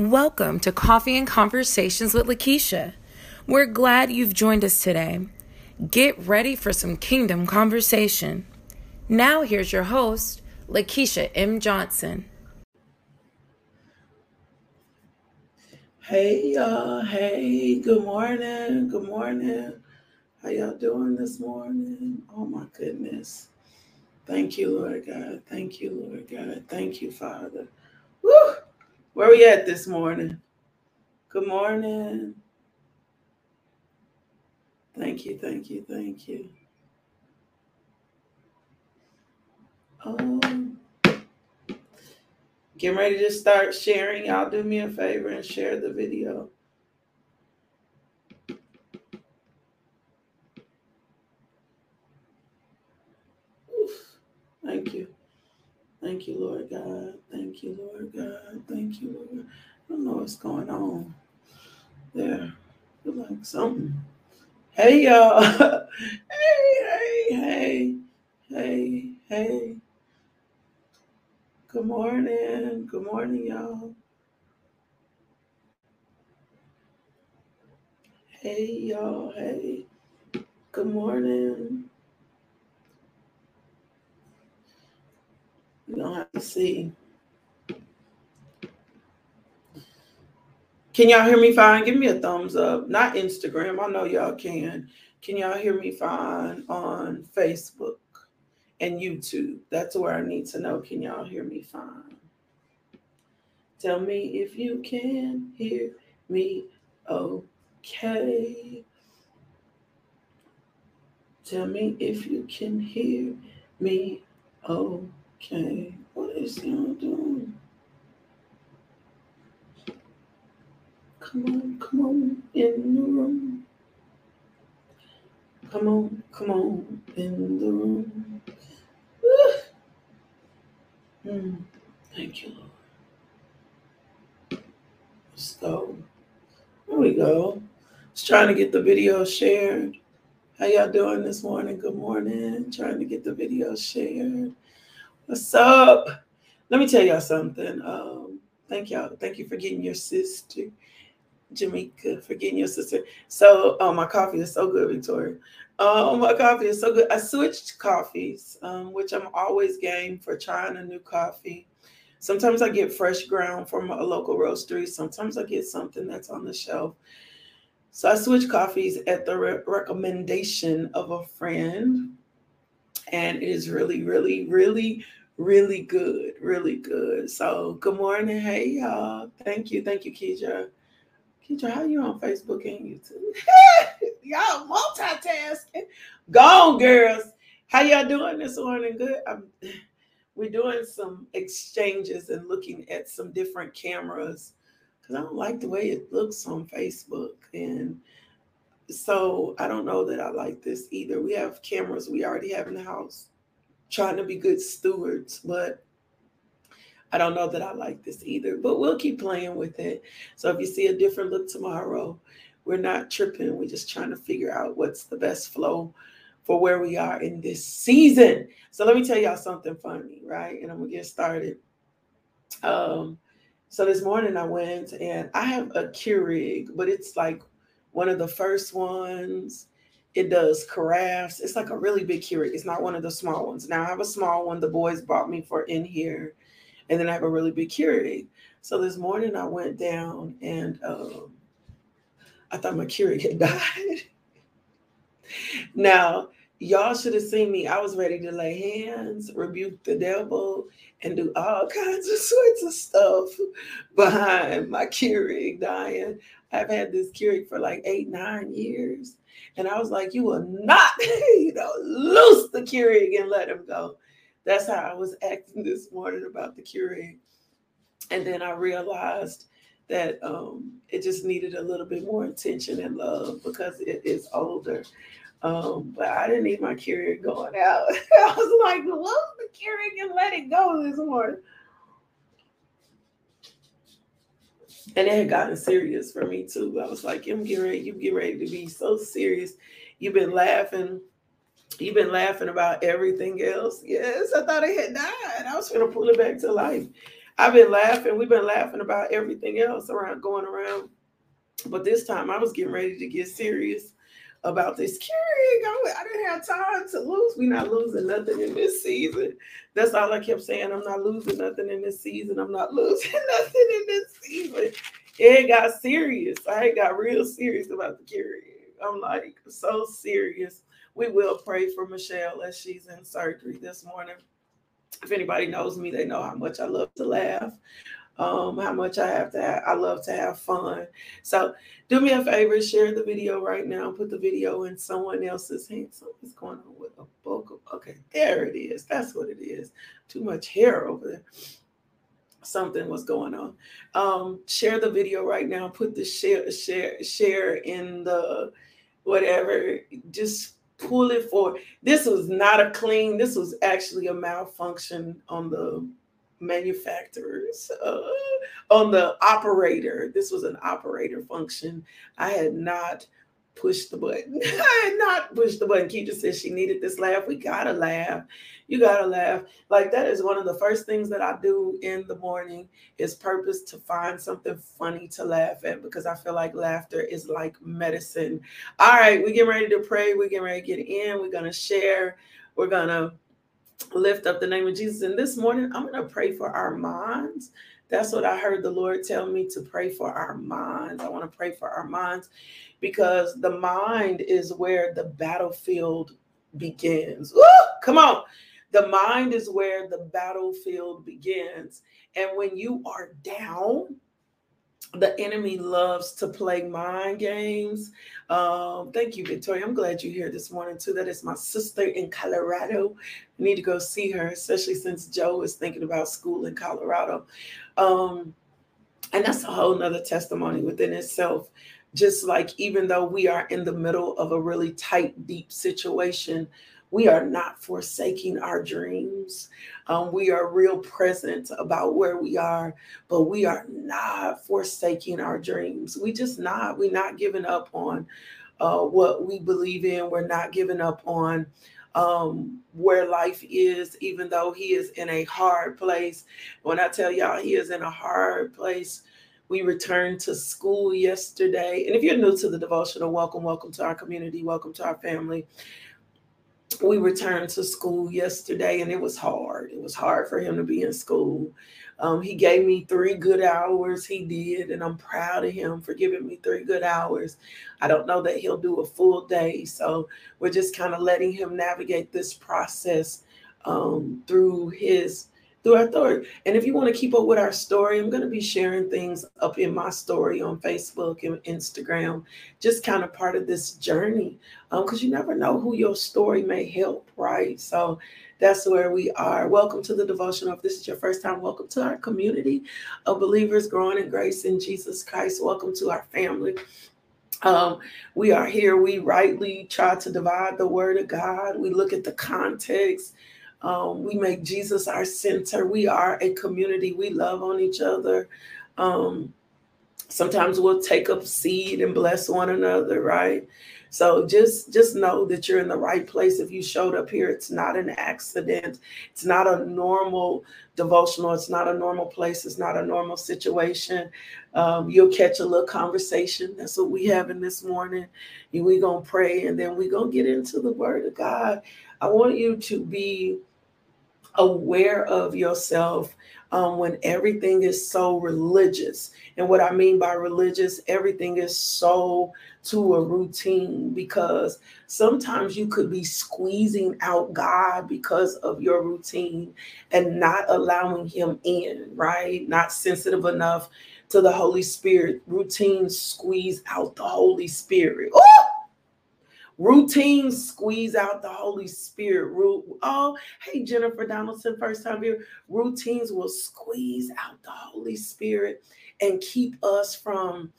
Welcome to Coffee and Conversations with Lakeisha. We're glad you've joined us today. Get ready for some kingdom conversation. Now, here's your host, Lakeisha M. Johnson. Hey y'all, hey, good morning, good morning. How y'all doing this morning? Oh my goodness. Thank you, Lord God. Thank you, Lord God. Thank you, Father. Woo! Where we at this morning? Good morning. Thank you, thank you, thank you. Um, getting ready to start sharing. Y'all do me a favor and share the video. Oof. Thank you. Thank you, Lord God. Thank you, Lord God. Thank you, Lord. I don't know what's going on there. Feel like something. Hey, y'all. hey, hey, hey, hey, hey. Good morning. Good morning, y'all. Hey, y'all. Hey. Good morning. You don't have to see. Can y'all hear me fine? Give me a thumbs up. Not Instagram. I know y'all can. Can y'all hear me fine on Facebook and YouTube? That's where I need to know. Can y'all hear me fine? Tell me if you can hear me okay. Tell me if you can hear me okay. Okay, what is y'all doing? Come on, come on in the room. Come on, come on in the room. Woo. Mm, thank you, Lord. Let's go. There we go. Just trying to get the video shared. How y'all doing this morning? Good morning. Trying to get the video shared. What's up? Let me tell y'all something. Um, thank y'all. Thank you for getting your sister, Jamaica, for getting your sister. So, oh, my coffee is so good, Victoria. Oh, my coffee is so good. I switched coffees, um, which I'm always game for trying a new coffee. Sometimes I get fresh ground from a local roastery. Sometimes I get something that's on the shelf. So I switched coffees at the re- recommendation of a friend. And it is really, really, really, really good. Really good. So good morning. Hey y'all. Thank you. Thank you, Keisha. Keisha, how you on Facebook and YouTube? y'all multitasking. Gone, girls. How y'all doing this morning? Good. I'm, we're doing some exchanges and looking at some different cameras because I don't like the way it looks on Facebook. And so I don't know that I like this either. We have cameras we already have in the house, trying to be good stewards, but I don't know that I like this either. But we'll keep playing with it. So if you see a different look tomorrow, we're not tripping. We're just trying to figure out what's the best flow for where we are in this season. So let me tell y'all something funny, right? And I'm gonna get started. Um, so this morning I went and I have a Keurig, but it's like one of the first ones. It does carafes. It's like a really big Keurig. It's not one of the small ones. Now I have a small one the boys bought me for in here, and then I have a really big Keurig. So this morning I went down and um, I thought my Keurig had died. now y'all should have seen me. I was ready to lay hands, rebuke the devil, and do all kinds of sorts of stuff behind my Keurig dying. I've had this Keurig for like eight, nine years. And I was like, you will not, you know, loose the Keurig and let him go. That's how I was acting this morning about the Keurig. And then I realized that um, it just needed a little bit more attention and love because it is older. Um, but I didn't need my Keurig going out. I was like, love the Keurig and let it go this morning. And it had gotten serious for me too. I was like, I'm getting ready, you get ready to be so serious. You've been laughing. You've been laughing about everything else. Yes, I thought it had died. I was gonna pull it back to life. I've been laughing. We've been laughing about everything else around going around. But this time I was getting ready to get serious about this Keurig. I didn't have time to lose. We're not losing nothing in this season. That's all I kept saying. I'm not losing nothing in this season. I'm not losing nothing in this season. It got serious. I got real serious about the Keurig. I'm like so serious. We will pray for Michelle as she's in surgery this morning if anybody knows me, they know how much I love to laugh, um, how much I have to have, I love to have fun. So do me a favor, share the video right now, put the video in someone else's hands. Something's going on with a vocal. Okay, there it is. That's what it is. Too much hair over there. Something was going on. Um, share the video right now. Put the share, share, share in the whatever. Just pull it for this was not a clean this was actually a malfunction on the manufacturers uh, on the operator this was an operator function i had not pushed the button. I had not pushed the button. Keisha says she needed this laugh. We gotta laugh. You gotta laugh. Like that is one of the first things that I do in the morning is purpose to find something funny to laugh at because I feel like laughter is like medicine. All right, we get ready to pray. We get ready to get in. We're gonna share. We're gonna lift up the name of Jesus. And this morning, I'm gonna pray for our minds. That's what I heard the Lord tell me to pray for our minds. I want to pray for our minds because the mind is where the battlefield begins. Come on. The mind is where the battlefield begins. And when you are down, the enemy loves to play mind games. Um, thank you, Victoria. I'm glad you're here this morning too. That is my sister in Colorado. I need to go see her, especially since Joe is thinking about school in Colorado. Um, and that's a whole nother testimony within itself just like even though we are in the middle of a really tight, deep situation, we are not forsaking our dreams. Um, we are real present about where we are, but we are not forsaking our dreams. We just not. We're not giving up on uh, what we believe in. We're not giving up on um, where life is, even though he is in a hard place. When I tell y'all he is in a hard place, we returned to school yesterday. And if you're new to the devotional, welcome, welcome to our community, welcome to our family. We returned to school yesterday and it was hard. It was hard for him to be in school. Um, he gave me three good hours. He did, and I'm proud of him for giving me three good hours. I don't know that he'll do a full day, so we're just kind of letting him navigate this process um, through his through our story. And if you want to keep up with our story, I'm going to be sharing things up in my story on Facebook and Instagram, just kind of part of this journey. Because um, you never know who your story may help, right? So that's where we are. Welcome to the devotional. If this is your first time, welcome to our community of believers growing in grace in Jesus Christ. Welcome to our family. Um, we are here. We rightly try to divide the word of God. We look at the context um, we make Jesus our center. We are a community. We love on each other. Um, sometimes we'll take up seed and bless one another, right? So just just know that you're in the right place. If you showed up here, it's not an accident. It's not a normal devotional. It's not a normal place. It's not a normal situation. Um, you'll catch a little conversation. That's what we have in this morning. We're gonna pray and then we're gonna get into the Word of God. I want you to be aware of yourself um, when everything is so religious. And what I mean by religious, everything is so to a routine because sometimes you could be squeezing out God because of your routine and not allowing Him in, right? Not sensitive enough to the Holy Spirit. Routines squeeze out the Holy Spirit. Ooh! Routines squeeze out the Holy Spirit. Oh, hey, Jennifer Donaldson, first time here. Routines will squeeze out the Holy Spirit and keep us from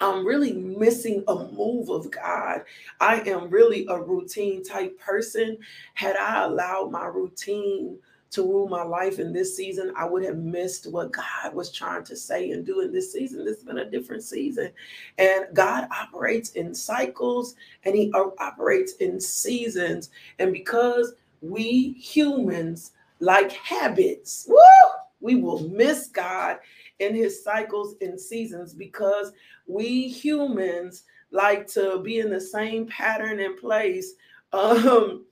I'm really missing a move of God. I am really a routine type person. Had I allowed my routine to rule my life in this season, I would have missed what God was trying to say and do in this season. This has been a different season. And God operates in cycles and He operates in seasons. And because we humans like habits, woo, We will miss God in his cycles and seasons because we humans like to be in the same pattern and place. Um,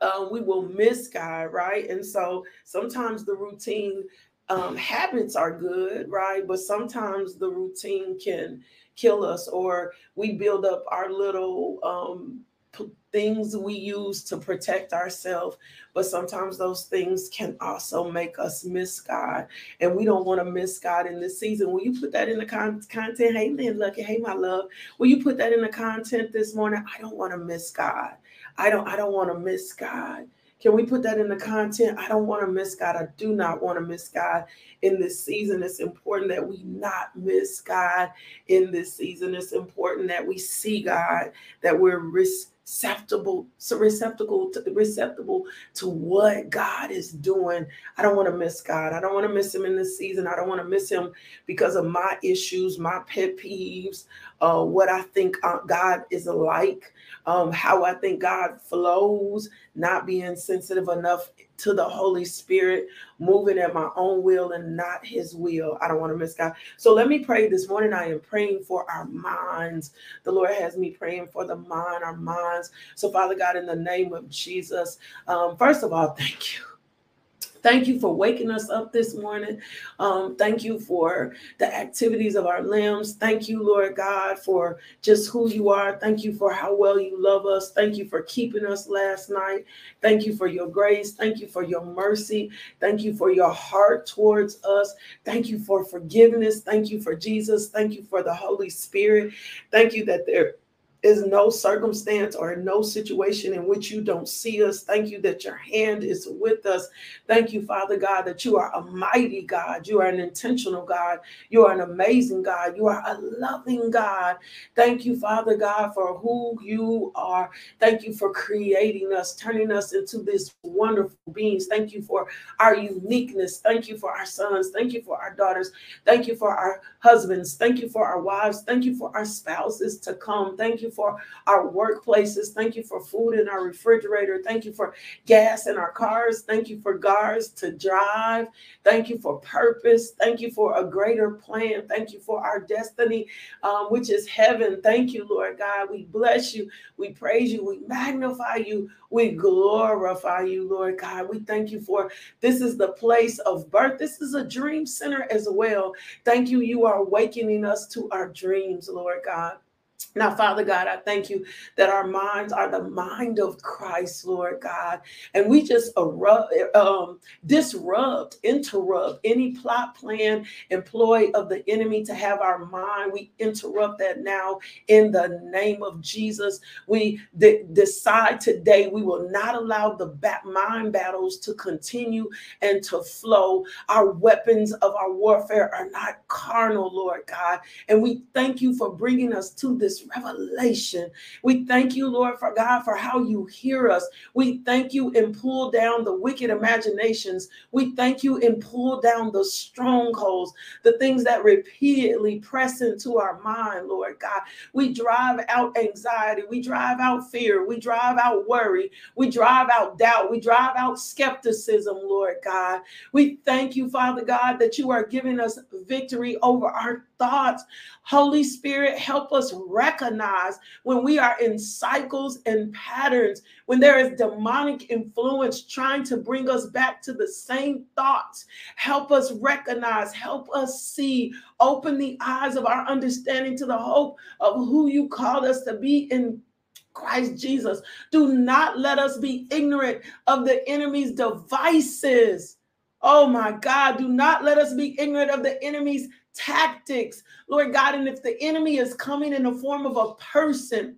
um, we will miss God, right? And so sometimes the routine um, habits are good, right? But sometimes the routine can kill us, or we build up our little um, things we use to protect ourselves, but sometimes those things can also make us miss God. And we don't want to miss God in this season. Will you put that in the con- content? Hey, Lynn, Lucky, hey, my love. Will you put that in the content this morning? I don't want to miss God. I don't, I don't want to miss God. Can we put that in the content? I don't want to miss God. I do not want to miss God in this season. It's important that we not miss God in this season. It's important that we see God, that we're receptible, so receptacle to receptible to what God is doing. I don't want to miss God. I don't want to miss him in this season. I don't want to miss him because of my issues, my pet peeves, uh, what I think uh, God is like, um, how I think God flows, not being sensitive enough to the Holy Spirit, moving at my own will and not his will. I don't want to miss God. So let me pray this morning. I am praying for our minds. The Lord has me praying for the mind, our minds. So, Father God, in the name of Jesus, um, first of all, thank you. Thank you for waking us up this morning. Um, thank you for the activities of our limbs. Thank you, Lord God, for just who you are. Thank you for how well you love us. Thank you for keeping us last night. Thank you for your grace. Thank you for your mercy. Thank you for your heart towards us. Thank you for forgiveness. Thank you for Jesus. Thank you for the Holy Spirit. Thank you that there is no circumstance or no situation in which you don't see us. Thank you that your hand is with us. Thank you, Father God, that you are a mighty God. You are an intentional God. You are an amazing God. You are a loving God. Thank you, Father God, for who you are. Thank you for creating us, turning us into this wonderful beings. Thank you for our uniqueness. Thank you for our sons. Thank you for our daughters. Thank you for our husbands. Thank you for our wives. Thank you for our spouses to come. Thank you for our workplaces. Thank you for food in our refrigerator. Thank you for gas in our cars. Thank you for cars to drive. Thank you for purpose. Thank you for a greater plan. Thank you for our destiny, um, which is heaven. Thank you, Lord God. We bless you. We praise you. We magnify you. We glorify you, Lord God. We thank you for this is the place of birth. This is a dream center as well. Thank you. You are awakening us to our dreams, Lord God. Now, Father God, I thank you that our minds are the mind of Christ, Lord God. And we just um, disrupt, interrupt any plot, plan, employ of the enemy to have our mind. We interrupt that now in the name of Jesus. We de- decide today we will not allow the bat- mind battles to continue and to flow. Our weapons of our warfare are not carnal, Lord God. And we thank you for bringing us to this revelation. We thank you, Lord, for God, for how you hear us. We thank you and pull down the wicked imaginations. We thank you and pull down the strongholds, the things that repeatedly press into our mind, Lord God. We drive out anxiety. We drive out fear. We drive out worry. We drive out doubt. We drive out skepticism, Lord God. We thank you, Father God, that you are giving us victory over our thoughts. Holy Spirit, help us recognize when we are in cycles and patterns, when there is demonic influence trying to bring us back to the same thoughts. Help us recognize, help us see, open the eyes of our understanding to the hope of who you called us to be in Christ Jesus. Do not let us be ignorant of the enemy's devices. Oh my God, do not let us be ignorant of the enemy's tactics, Lord God. And if the enemy is coming in the form of a person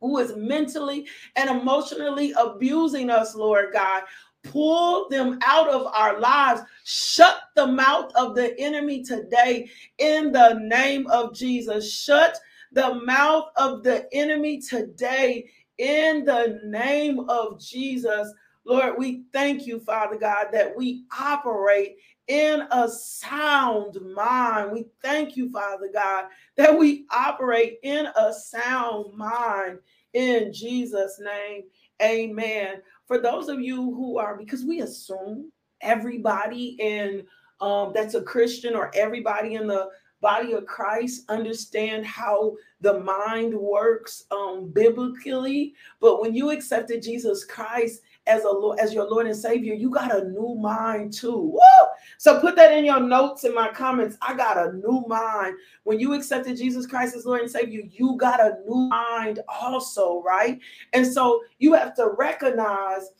who is mentally and emotionally abusing us, Lord God, pull them out of our lives. Shut the mouth of the enemy today in the name of Jesus. Shut the mouth of the enemy today in the name of Jesus. Lord, we thank you, Father God, that we operate in a sound mind. We thank you, Father God, that we operate in a sound mind in Jesus' name. Amen. For those of you who are, because we assume everybody in um, that's a Christian or everybody in the body of Christ understand how the mind works um, biblically. But when you accepted Jesus Christ as a Lord as your Lord and Savior, you got a new mind too. Woo! So put that in your notes in my comments. I got a new mind. When you accepted Jesus Christ as Lord and Savior, you got a new mind also, right? And so you have to recognize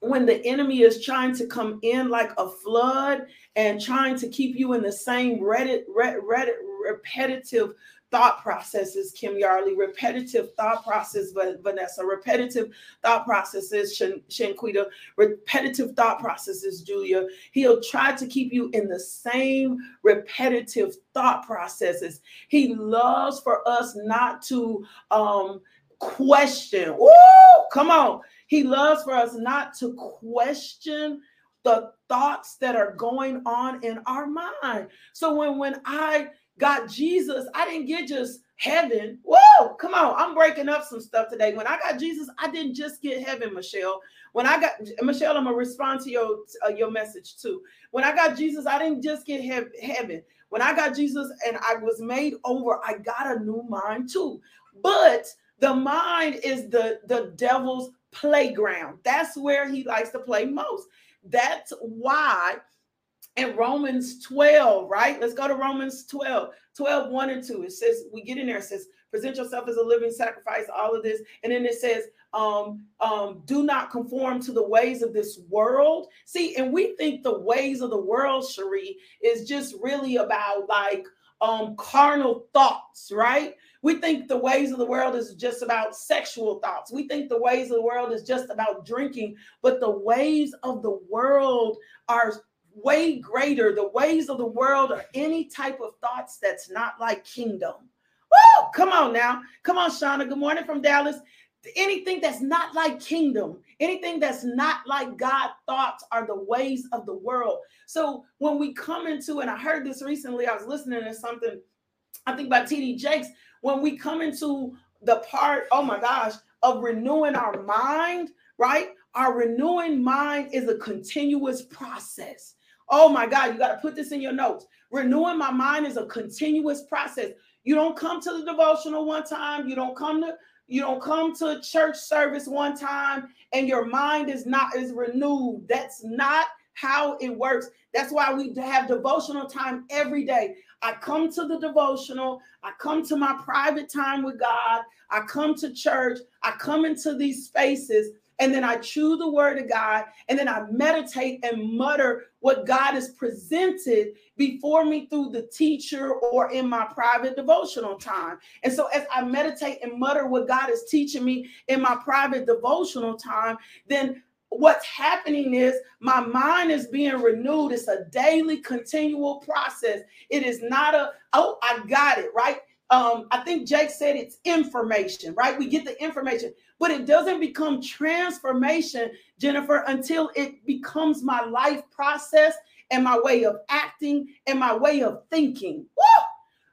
when the enemy is trying to come in like a flood and trying to keep you in the same Reddit, Reddit, repetitive thought processes, Kim Yarley, repetitive thought process, Vanessa, repetitive thought processes, Shan- Shanquita, repetitive thought processes, Julia. He'll try to keep you in the same repetitive thought processes. He loves for us not to um, question. Oh, come on. He loves for us not to question the thoughts that are going on in our mind. So when when I got Jesus, I didn't get just heaven. Whoa, come on. I'm breaking up some stuff today. When I got Jesus, I didn't just get heaven, Michelle. When I got Michelle, I'm gonna respond to your uh, your message too. When I got Jesus, I didn't just get he- heaven. When I got Jesus and I was made over, I got a new mind too. But the mind is the the devil's playground. That's where he likes to play most. That's why in Romans 12, right? Let's go to Romans 12, 12, 1 and 2. It says, we get in there, it says, present yourself as a living sacrifice, all of this. And then it says, um, um, do not conform to the ways of this world. See, and we think the ways of the world, Cherie, is just really about like um carnal thoughts, right? We think the ways of the world is just about sexual thoughts. We think the ways of the world is just about drinking, but the ways of the world are way greater. The ways of the world are any type of thoughts that's not like kingdom. Woo! Come on now. Come on, Shauna. Good morning from Dallas. Anything that's not like kingdom, anything that's not like God thoughts are the ways of the world. So when we come into, and I heard this recently, I was listening to something, I think by TD Jakes, when we come into the part, oh my gosh, of renewing our mind, right? Our renewing mind is a continuous process. Oh my God, you got to put this in your notes. Renewing my mind is a continuous process. You don't come to the devotional one time, you don't come to you don't come to church service one time and your mind is not is renewed. That's not how it works. That's why we have devotional time every day. I come to the devotional, I come to my private time with God, I come to church, I come into these spaces, and then I chew the word of God, and then I meditate and mutter what God has presented before me through the teacher or in my private devotional time. And so, as I meditate and mutter what God is teaching me in my private devotional time, then what's happening is my mind is being renewed. It's a daily, continual process. It is not a, oh, I got it, right? Um, I think Jake said it's information, right? We get the information, but it doesn't become transformation, Jennifer, until it becomes my life process and my way of acting and my way of thinking. Woo!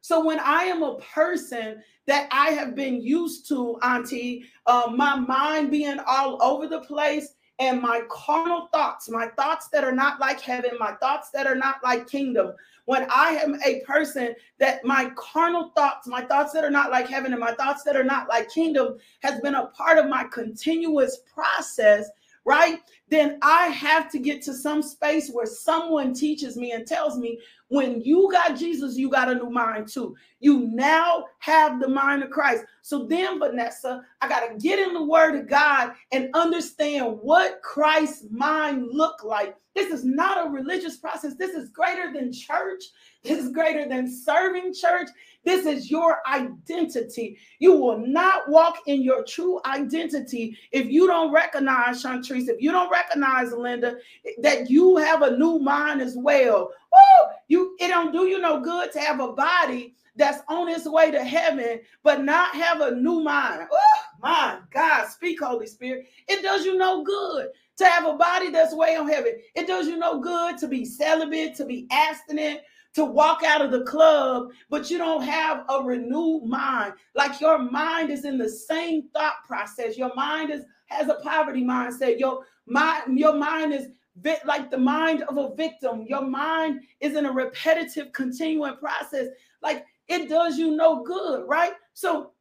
So when I am a person that I have been used to, Auntie, uh, my mind being all over the place and my carnal thoughts, my thoughts that are not like heaven, my thoughts that are not like kingdom, when I am a person that my carnal thoughts, my thoughts that are not like heaven, and my thoughts that are not like kingdom has been a part of my continuous process, right? Then I have to get to some space where someone teaches me and tells me when you got Jesus, you got a new mind too. You now have the mind of Christ. So then, Vanessa, I got to get in the word of God and understand what Christ's mind looked like. This is not a religious process. This is greater than church. This is greater than serving church. This is your identity. You will not walk in your true identity if you don't recognize, Chantrice, if you don't recognize, Linda, that you have a new mind as well. Oh, you it don't do you no good to have a body that's on its way to heaven, but not have a new mind. My God, speak, Holy Spirit. It does you no good to have a body that's way on heaven. It does you no good to be celibate, to be abstinent, to walk out of the club, but you don't have a renewed mind. Like your mind is in the same thought process. Your mind is has a poverty mindset. Your mind, your mind is like the mind of a victim. Your mind is in a repetitive, continuing process. Like it does you no good, right? So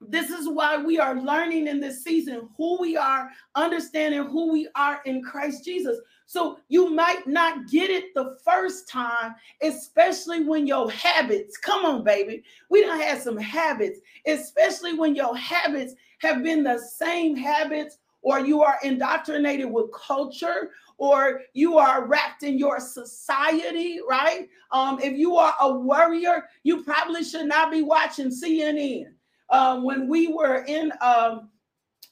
this is why we are learning in this season who we are, understanding who we are in Christ Jesus. So you might not get it the first time, especially when your habits, come on, baby. We don't have some habits, especially when your habits have been the same habits, or you are indoctrinated with culture, or you are wrapped in your society, right? Um, if you are a warrior, you probably should not be watching CNN. Um, when we were in um,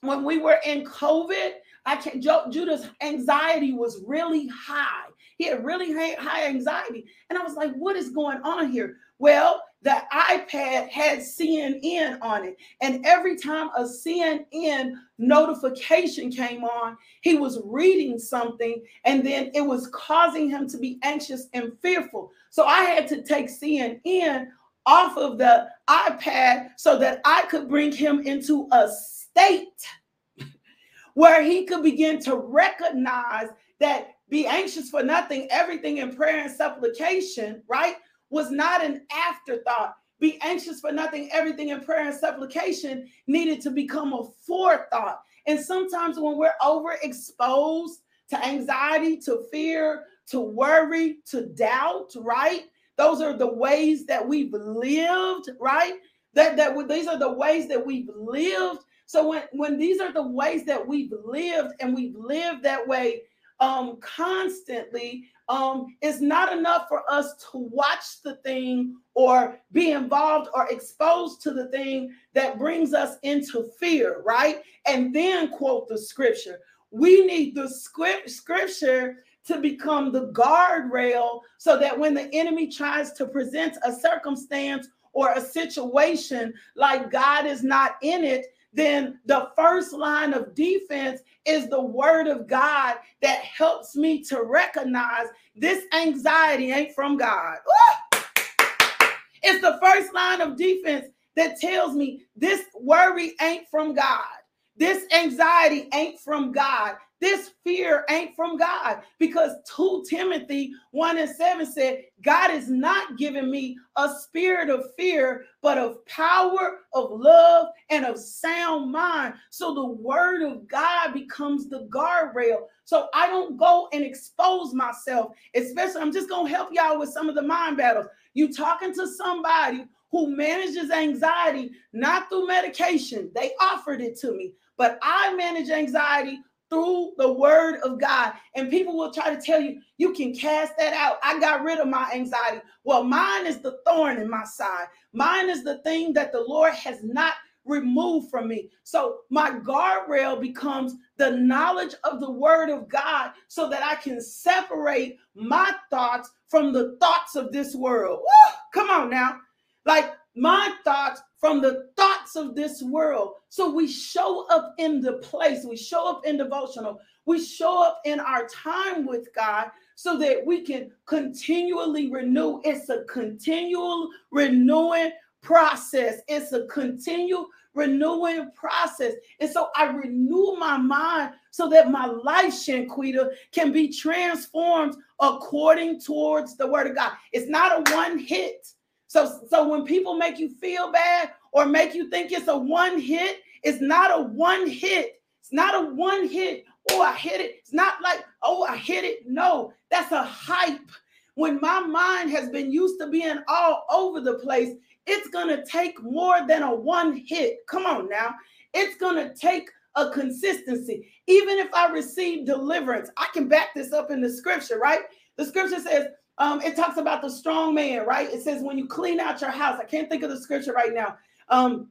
when we were in COVID, I can't. Judah's anxiety was really high. He had really high anxiety, and I was like, "What is going on here?" Well, the iPad had CNN on it, and every time a CNN notification came on, he was reading something, and then it was causing him to be anxious and fearful. So I had to take CNN off of the iPad so that I could bring him into a state where he could begin to recognize that be anxious for nothing, everything in prayer and supplication, right, was not an afterthought. Be anxious for nothing, everything in prayer and supplication needed to become a forethought. And sometimes when we're overexposed to anxiety, to fear, to worry, to doubt, right? Those are the ways that we've lived, right? That that these are the ways that we've lived. So when when these are the ways that we've lived and we've lived that way um constantly, um it's not enough for us to watch the thing or be involved or exposed to the thing that brings us into fear, right? And then quote the scripture. We need the script scripture to become the guardrail so that when the enemy tries to present a circumstance or a situation like God is not in it, then the first line of defense is the word of God that helps me to recognize this anxiety ain't from God. It's the first line of defense that tells me this worry ain't from God. This anxiety ain't from God. This fear ain't from God because 2 Timothy 1 and 7 said, God is not giving me a spirit of fear, but of power, of love, and of sound mind. So the word of God becomes the guardrail. So I don't go and expose myself, especially, I'm just going to help y'all with some of the mind battles. You talking to somebody who manages anxiety not through medication, they offered it to me, but I manage anxiety through the word of God. And people will try to tell you, you can cast that out. I got rid of my anxiety. Well, mine is the thorn in my side. Mine is the thing that the Lord has not removed from me. So my guardrail becomes the knowledge of the word of God so that I can separate my thoughts from the thoughts of this world. Woo! Come on now. Like my thoughts from the thoughts of this world. So we show up in the place, we show up in devotional, we show up in our time with God so that we can continually renew. It's a continual renewing process, it's a continual renewing process. And so I renew my mind so that my life, Shanquita, can be transformed according towards the word of God. It's not a one hit. So, so when people make you feel bad or make you think it's a one hit, it's not a one hit. It's not a one hit. Oh, I hit it. It's not like, oh, I hit it. No, that's a hype. When my mind has been used to being all over the place, it's going to take more than a one hit. Come on now. It's going to take a consistency. Even if I receive deliverance, I can back this up in the scripture, right? The scripture says, um, it talks about the strong man, right? It says when you clean out your house. I can't think of the scripture right now. Um,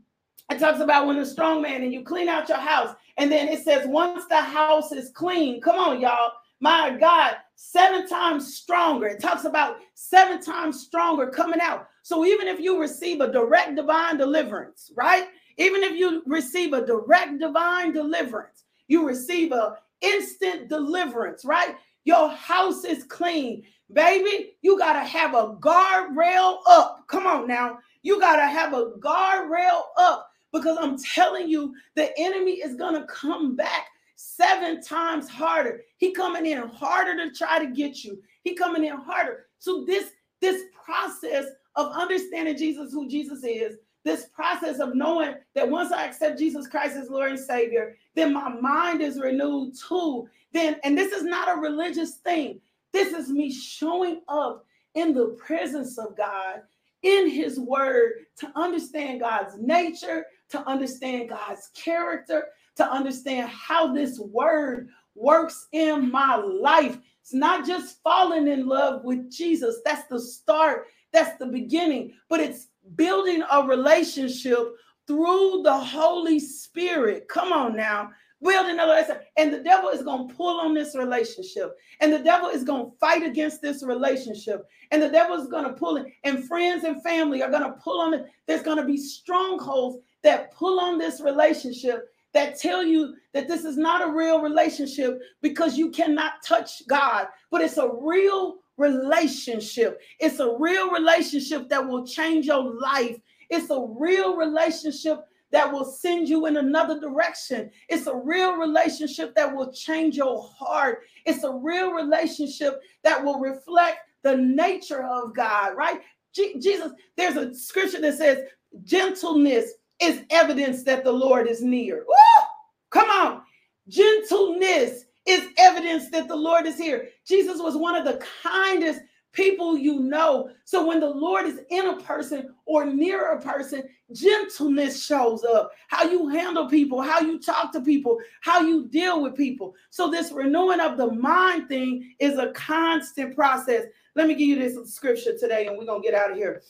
it talks about when the strong man and you clean out your house, and then it says once the house is clean. Come on, y'all. My God, seven times stronger. It talks about seven times stronger coming out. So even if you receive a direct divine deliverance, right? Even if you receive a direct divine deliverance, you receive a instant deliverance, right? Your house is clean. Baby, you got to have a guardrail up. Come on now. You got to have a guardrail up because I'm telling you, the enemy is going to come back seven times harder. He coming in harder to try to get you. He coming in harder. So this this process of understanding Jesus, who Jesus is, this process of knowing that once I accept Jesus Christ as Lord and Savior, then my mind is renewed too. Then, and this is not a religious thing. This is me showing up in the presence of God in his word to understand God's nature, to understand God's character, to understand how this word works in my life. It's not just falling in love with Jesus, that's the start, that's the beginning, but it's building a relationship through the Holy Spirit. Come on now. Building a relationship. And the devil is going to pull on this relationship. And the devil is going to fight against this relationship. And the devil is going to pull it. And friends and family are going to pull on it. There's going to be strongholds that pull on this relationship that tell you that this is not a real relationship because you cannot touch God, but it's a real relationship. It's a real relationship that will change your life. It's a real relationship that will send you in another direction. It's a real relationship that will change your heart. It's a real relationship that will reflect the nature of God, right? Jesus, there's a scripture that says, gentleness is evidence that the Lord is near. Woo! Come on. Gentleness is evidence that the Lord is here. Jesus was one of the kindest people you know. So when the Lord is in a person or near a person, gentleness shows up. How you handle people, how you talk to people, how you deal with people. So this renewing of the mind thing is a constant process. Let me give you this scripture today and we're going to get out of here.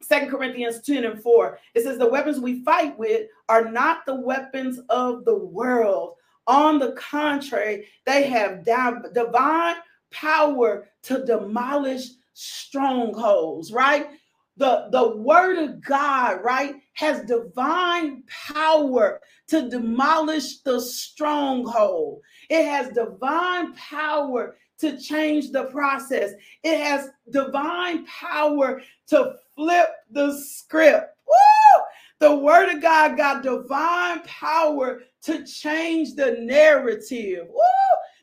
Second Corinthians 10 and 4. It says, The weapons we fight with are not the weapons of the world. On the contrary, they have divine power to demolish strongholds, right? The, the word of God, right, has divine power to demolish the stronghold. It has divine power to change the process. It has divine power to flip the script. Woo! The word of God got divine power to change the narrative. Woo!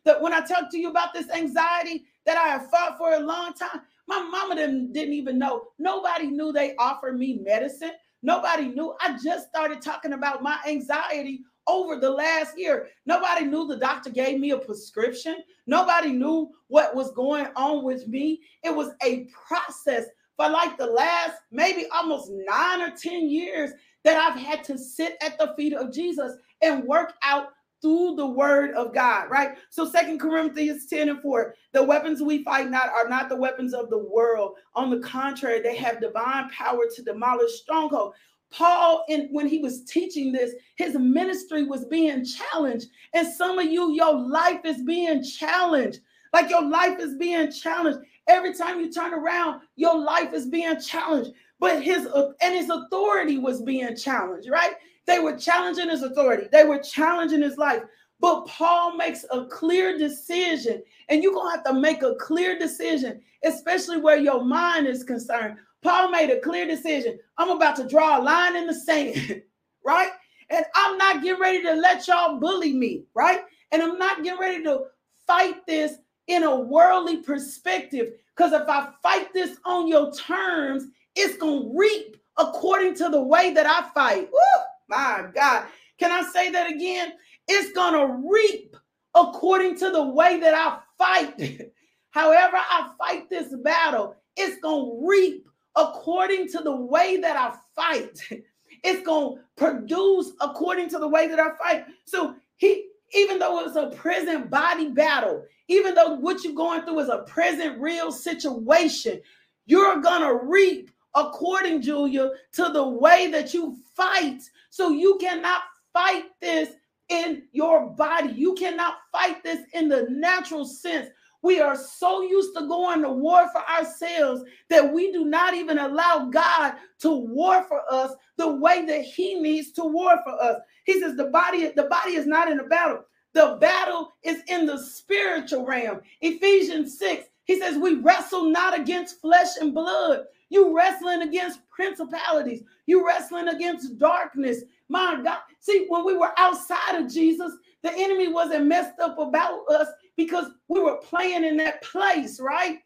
That when I talk to you about this anxiety that I have fought for a long time, my mama didn't, didn't even know. Nobody knew they offered me medicine. Nobody knew. I just started talking about my anxiety over the last year. Nobody knew the doctor gave me a prescription. Nobody knew what was going on with me. It was a process for like the last maybe almost nine or 10 years that I've had to sit at the feet of Jesus and work out through the word of God, right? So Second Corinthians 10 and 4, the weapons we fight not are not the weapons of the world. On the contrary, they have divine power to demolish stronghold. Paul, in when he was teaching this, his ministry was being challenged. And some of you, your life is being challenged. Like your life is being challenged. Every time you turn around, your life is being challenged. But his and his authority was being challenged, right? They were challenging his authority. They were challenging his life. But Paul makes a clear decision, and you're gonna have to make a clear decision, especially where your mind is concerned. Paul made a clear decision. I'm about to draw a line in the sand, right? And I'm not getting ready to let y'all bully me, right? And I'm not getting ready to fight this in a worldly perspective. Because if I fight this on your terms, it's going to reap according to the way that I fight. Woo, my God. Can I say that again? It's going to reap according to the way that I fight. However, I fight this battle, it's going to reap according to the way that I fight. It's going to produce according to the way that I fight. So he even though it's a present body battle, even though what you're going through is a present real situation, you're gonna reap according, Julia, to the way that you fight. So you cannot fight this in your body. You cannot fight this in the natural sense. We are so used to going to war for ourselves that we do not even allow God to war for us the way that He needs to war for us. He says the body, the body is not in a battle. The battle is in the spiritual realm. Ephesians 6, he says, We wrestle not against flesh and blood. You wrestling against principalities. You wrestling against darkness. My God. See, when we were outside of Jesus, The enemy wasn't messed up about us because we were playing in that place, right?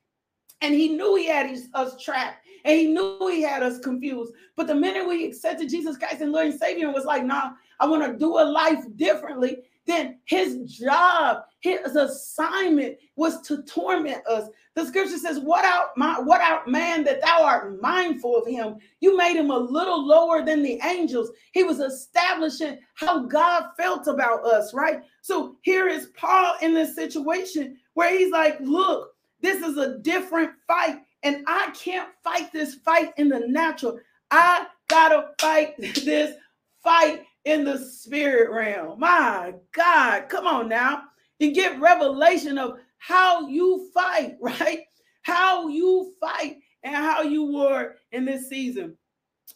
And he knew he had us trapped and he knew he had us confused. But the minute we accepted Jesus Christ and Lord and Savior and was like, nah, I want to do a life differently, then his job, his assignment was to torment us. The scripture says, What out my what out man that thou art mindful of him? You made him a little lower than the angels. He was establishing how God felt about us, right? So here is Paul in this situation where he's like, Look, this is a different fight, and I can't fight this fight in the natural. I gotta fight this fight in the spirit realm. My God, come on now. You get revelation of how you fight, right? How you fight and how you were in this season.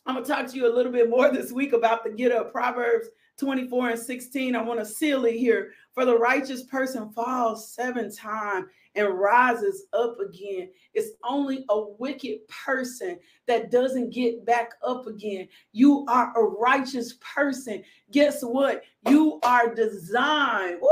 I'm going to talk to you a little bit more this week about the get up Proverbs 24 and 16. I want to seal it here. For the righteous person falls seven times and rises up again. It's only a wicked person that doesn't get back up again. You are a righteous person. Guess what? You are designed. Woo!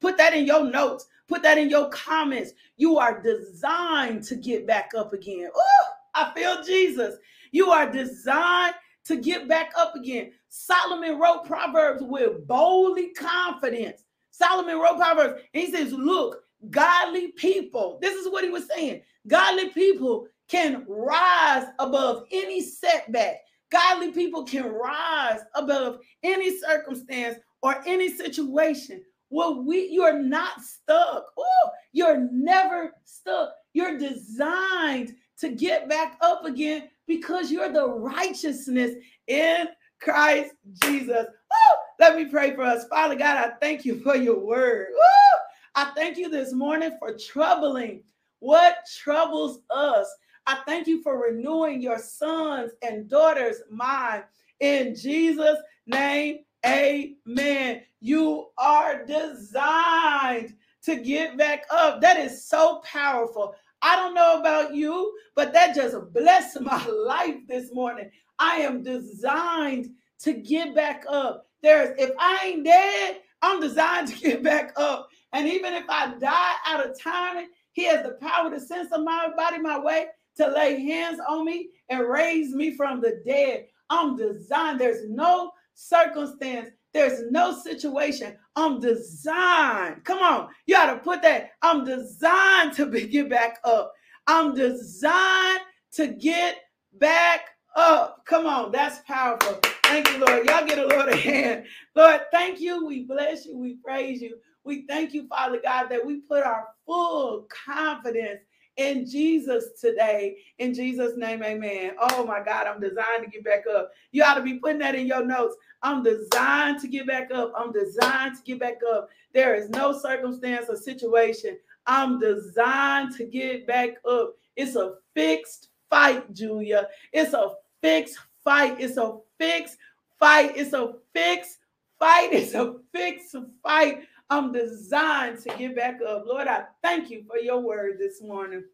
Put that in your notes. Put that in your comments. You are designed to get back up again. Ooh, I feel Jesus. You are designed to get back up again. Solomon wrote Proverbs with boldly confidence. Solomon wrote Proverbs. He says, Look, godly people, this is what he was saying. Godly people can rise above any setback. Godly people can rise above any circumstance or any situation. Well, we you're not stuck. Oh, you're never stuck. You're designed to get back up again because you're the righteousness in Christ Jesus. Oh, let me pray for us. Father God, I thank you for your word. Oh, I thank you this morning for troubling what troubles us. I thank you for renewing your sons and daughters' mind. In Jesus' name, amen. You are designed to get back up. That is so powerful. I don't know about you, but that just blessed my life this morning. I am designed to get back up. There's if I ain't dead, I'm designed to get back up. And even if I die out of time, he has the power to send somebody my way to lay hands on me and raise me from the dead. I'm designed. There's no circumstance. There's no situation. I'm designed. Come on. You got to put that. I'm designed to be, get back up. I'm designed to get back up. Come on. That's powerful. Thank you, Lord. Y'all get a Lord a hand. Lord, thank you. We bless you. We praise you. We thank you, Father God, that we put our full confidence in Jesus today. In Jesus' name, amen. Oh my God, I'm designed to get back up. You ought to be putting that in your notes. I'm designed to get back up. I'm designed to get back up. There is no circumstance or situation. I'm designed to get back up. It's a fixed fight, Julia. It's a fixed fight. It's a fixed fight. It's a fixed fight. It's a fixed fight. I'm designed to get back up. Lord, I thank you for your word this morning.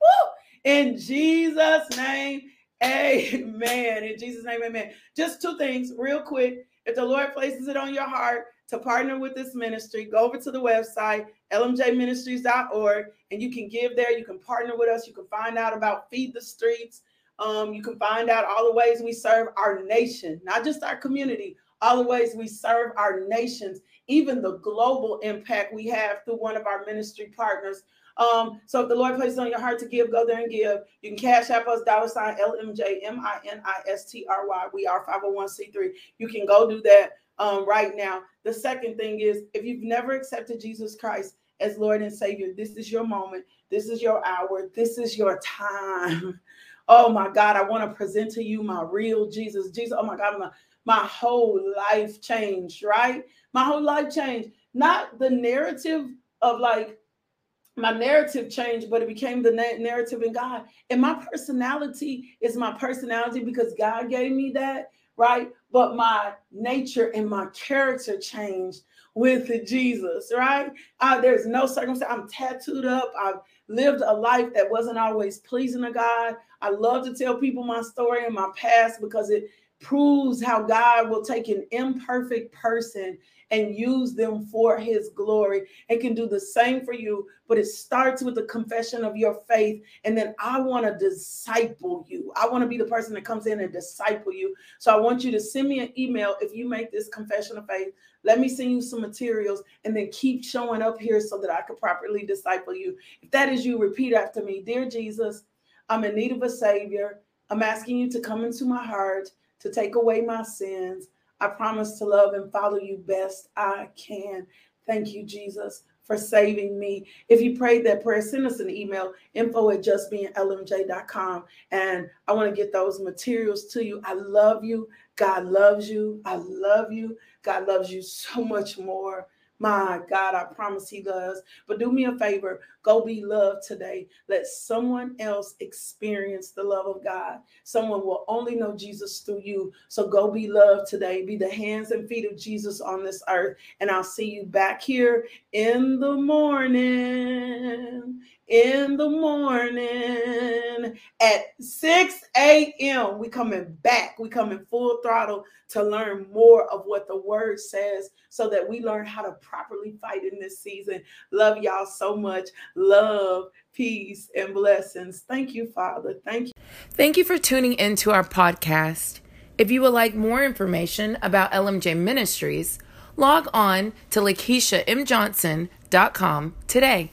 Woo! In Jesus' name, amen. In Jesus' name, amen. Just two things, real quick. If the Lord places it on your heart to partner with this ministry, go over to the website, lmjministries.org, and you can give there. You can partner with us. You can find out about Feed the Streets. Um, you can find out all the ways we serve our nation, not just our community, all the ways we serve our nations, even the global impact we have through one of our ministry partners. Um, so if the Lord places on your heart to give, go there and give. You can cash app us dollar sign LMJ M-I-N-I-S-T-R-Y. We are 501c3. You can go do that um, right now. The second thing is if you've never accepted Jesus Christ as Lord and Savior, this is your moment. This is your hour. This is your time. Oh my God, I want to present to you my real Jesus. Jesus, oh my God, my, my whole life changed, right? My whole life changed. Not the narrative of like my narrative changed, but it became the na- narrative in God. And my personality is my personality because God gave me that, right? But my nature and my character changed with Jesus, right? Uh, there's no circumstance. I'm tattooed up. I've lived a life that wasn't always pleasing to God. I love to tell people my story and my past because it proves how God will take an imperfect person and use them for his glory and can do the same for you. But it starts with the confession of your faith. And then I want to disciple you. I want to be the person that comes in and disciple you. So I want you to send me an email if you make this confession of faith. Let me send you some materials and then keep showing up here so that I can properly disciple you. If that is you, repeat after me Dear Jesus, I'm in need of a Savior. I'm asking you to come into my heart to take away my sins. I promise to love and follow you best I can. Thank you, Jesus, for saving me. If you prayed that prayer, send us an email, info at justbeinglmj.com. And I want to get those materials to you. I love you. God loves you. I love you. God loves you so much more my God, I promise He does. But do me a favor go be loved today. Let someone else experience the love of God. Someone will only know Jesus through you. So go be loved today. Be the hands and feet of Jesus on this earth. And I'll see you back here in the morning. In the morning at 6 a.m. We coming back. We coming full throttle to learn more of what the word says so that we learn how to properly fight in this season. Love y'all so much. Love, peace, and blessings. Thank you, Father. Thank you. Thank you for tuning into our podcast. If you would like more information about LMJ Ministries, log on to LakeishaMJohnson.com today.